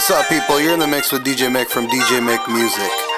What's up, people? You're in the mix with DJ Mick from DJ Mick Music.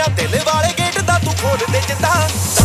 ਮੇਰਾ ਦਿਲ ਵਾਲੇ gate ਦਾ ਤੂੰ ਖੋਲ ਦੇ ਜਿੱਦਾਂ।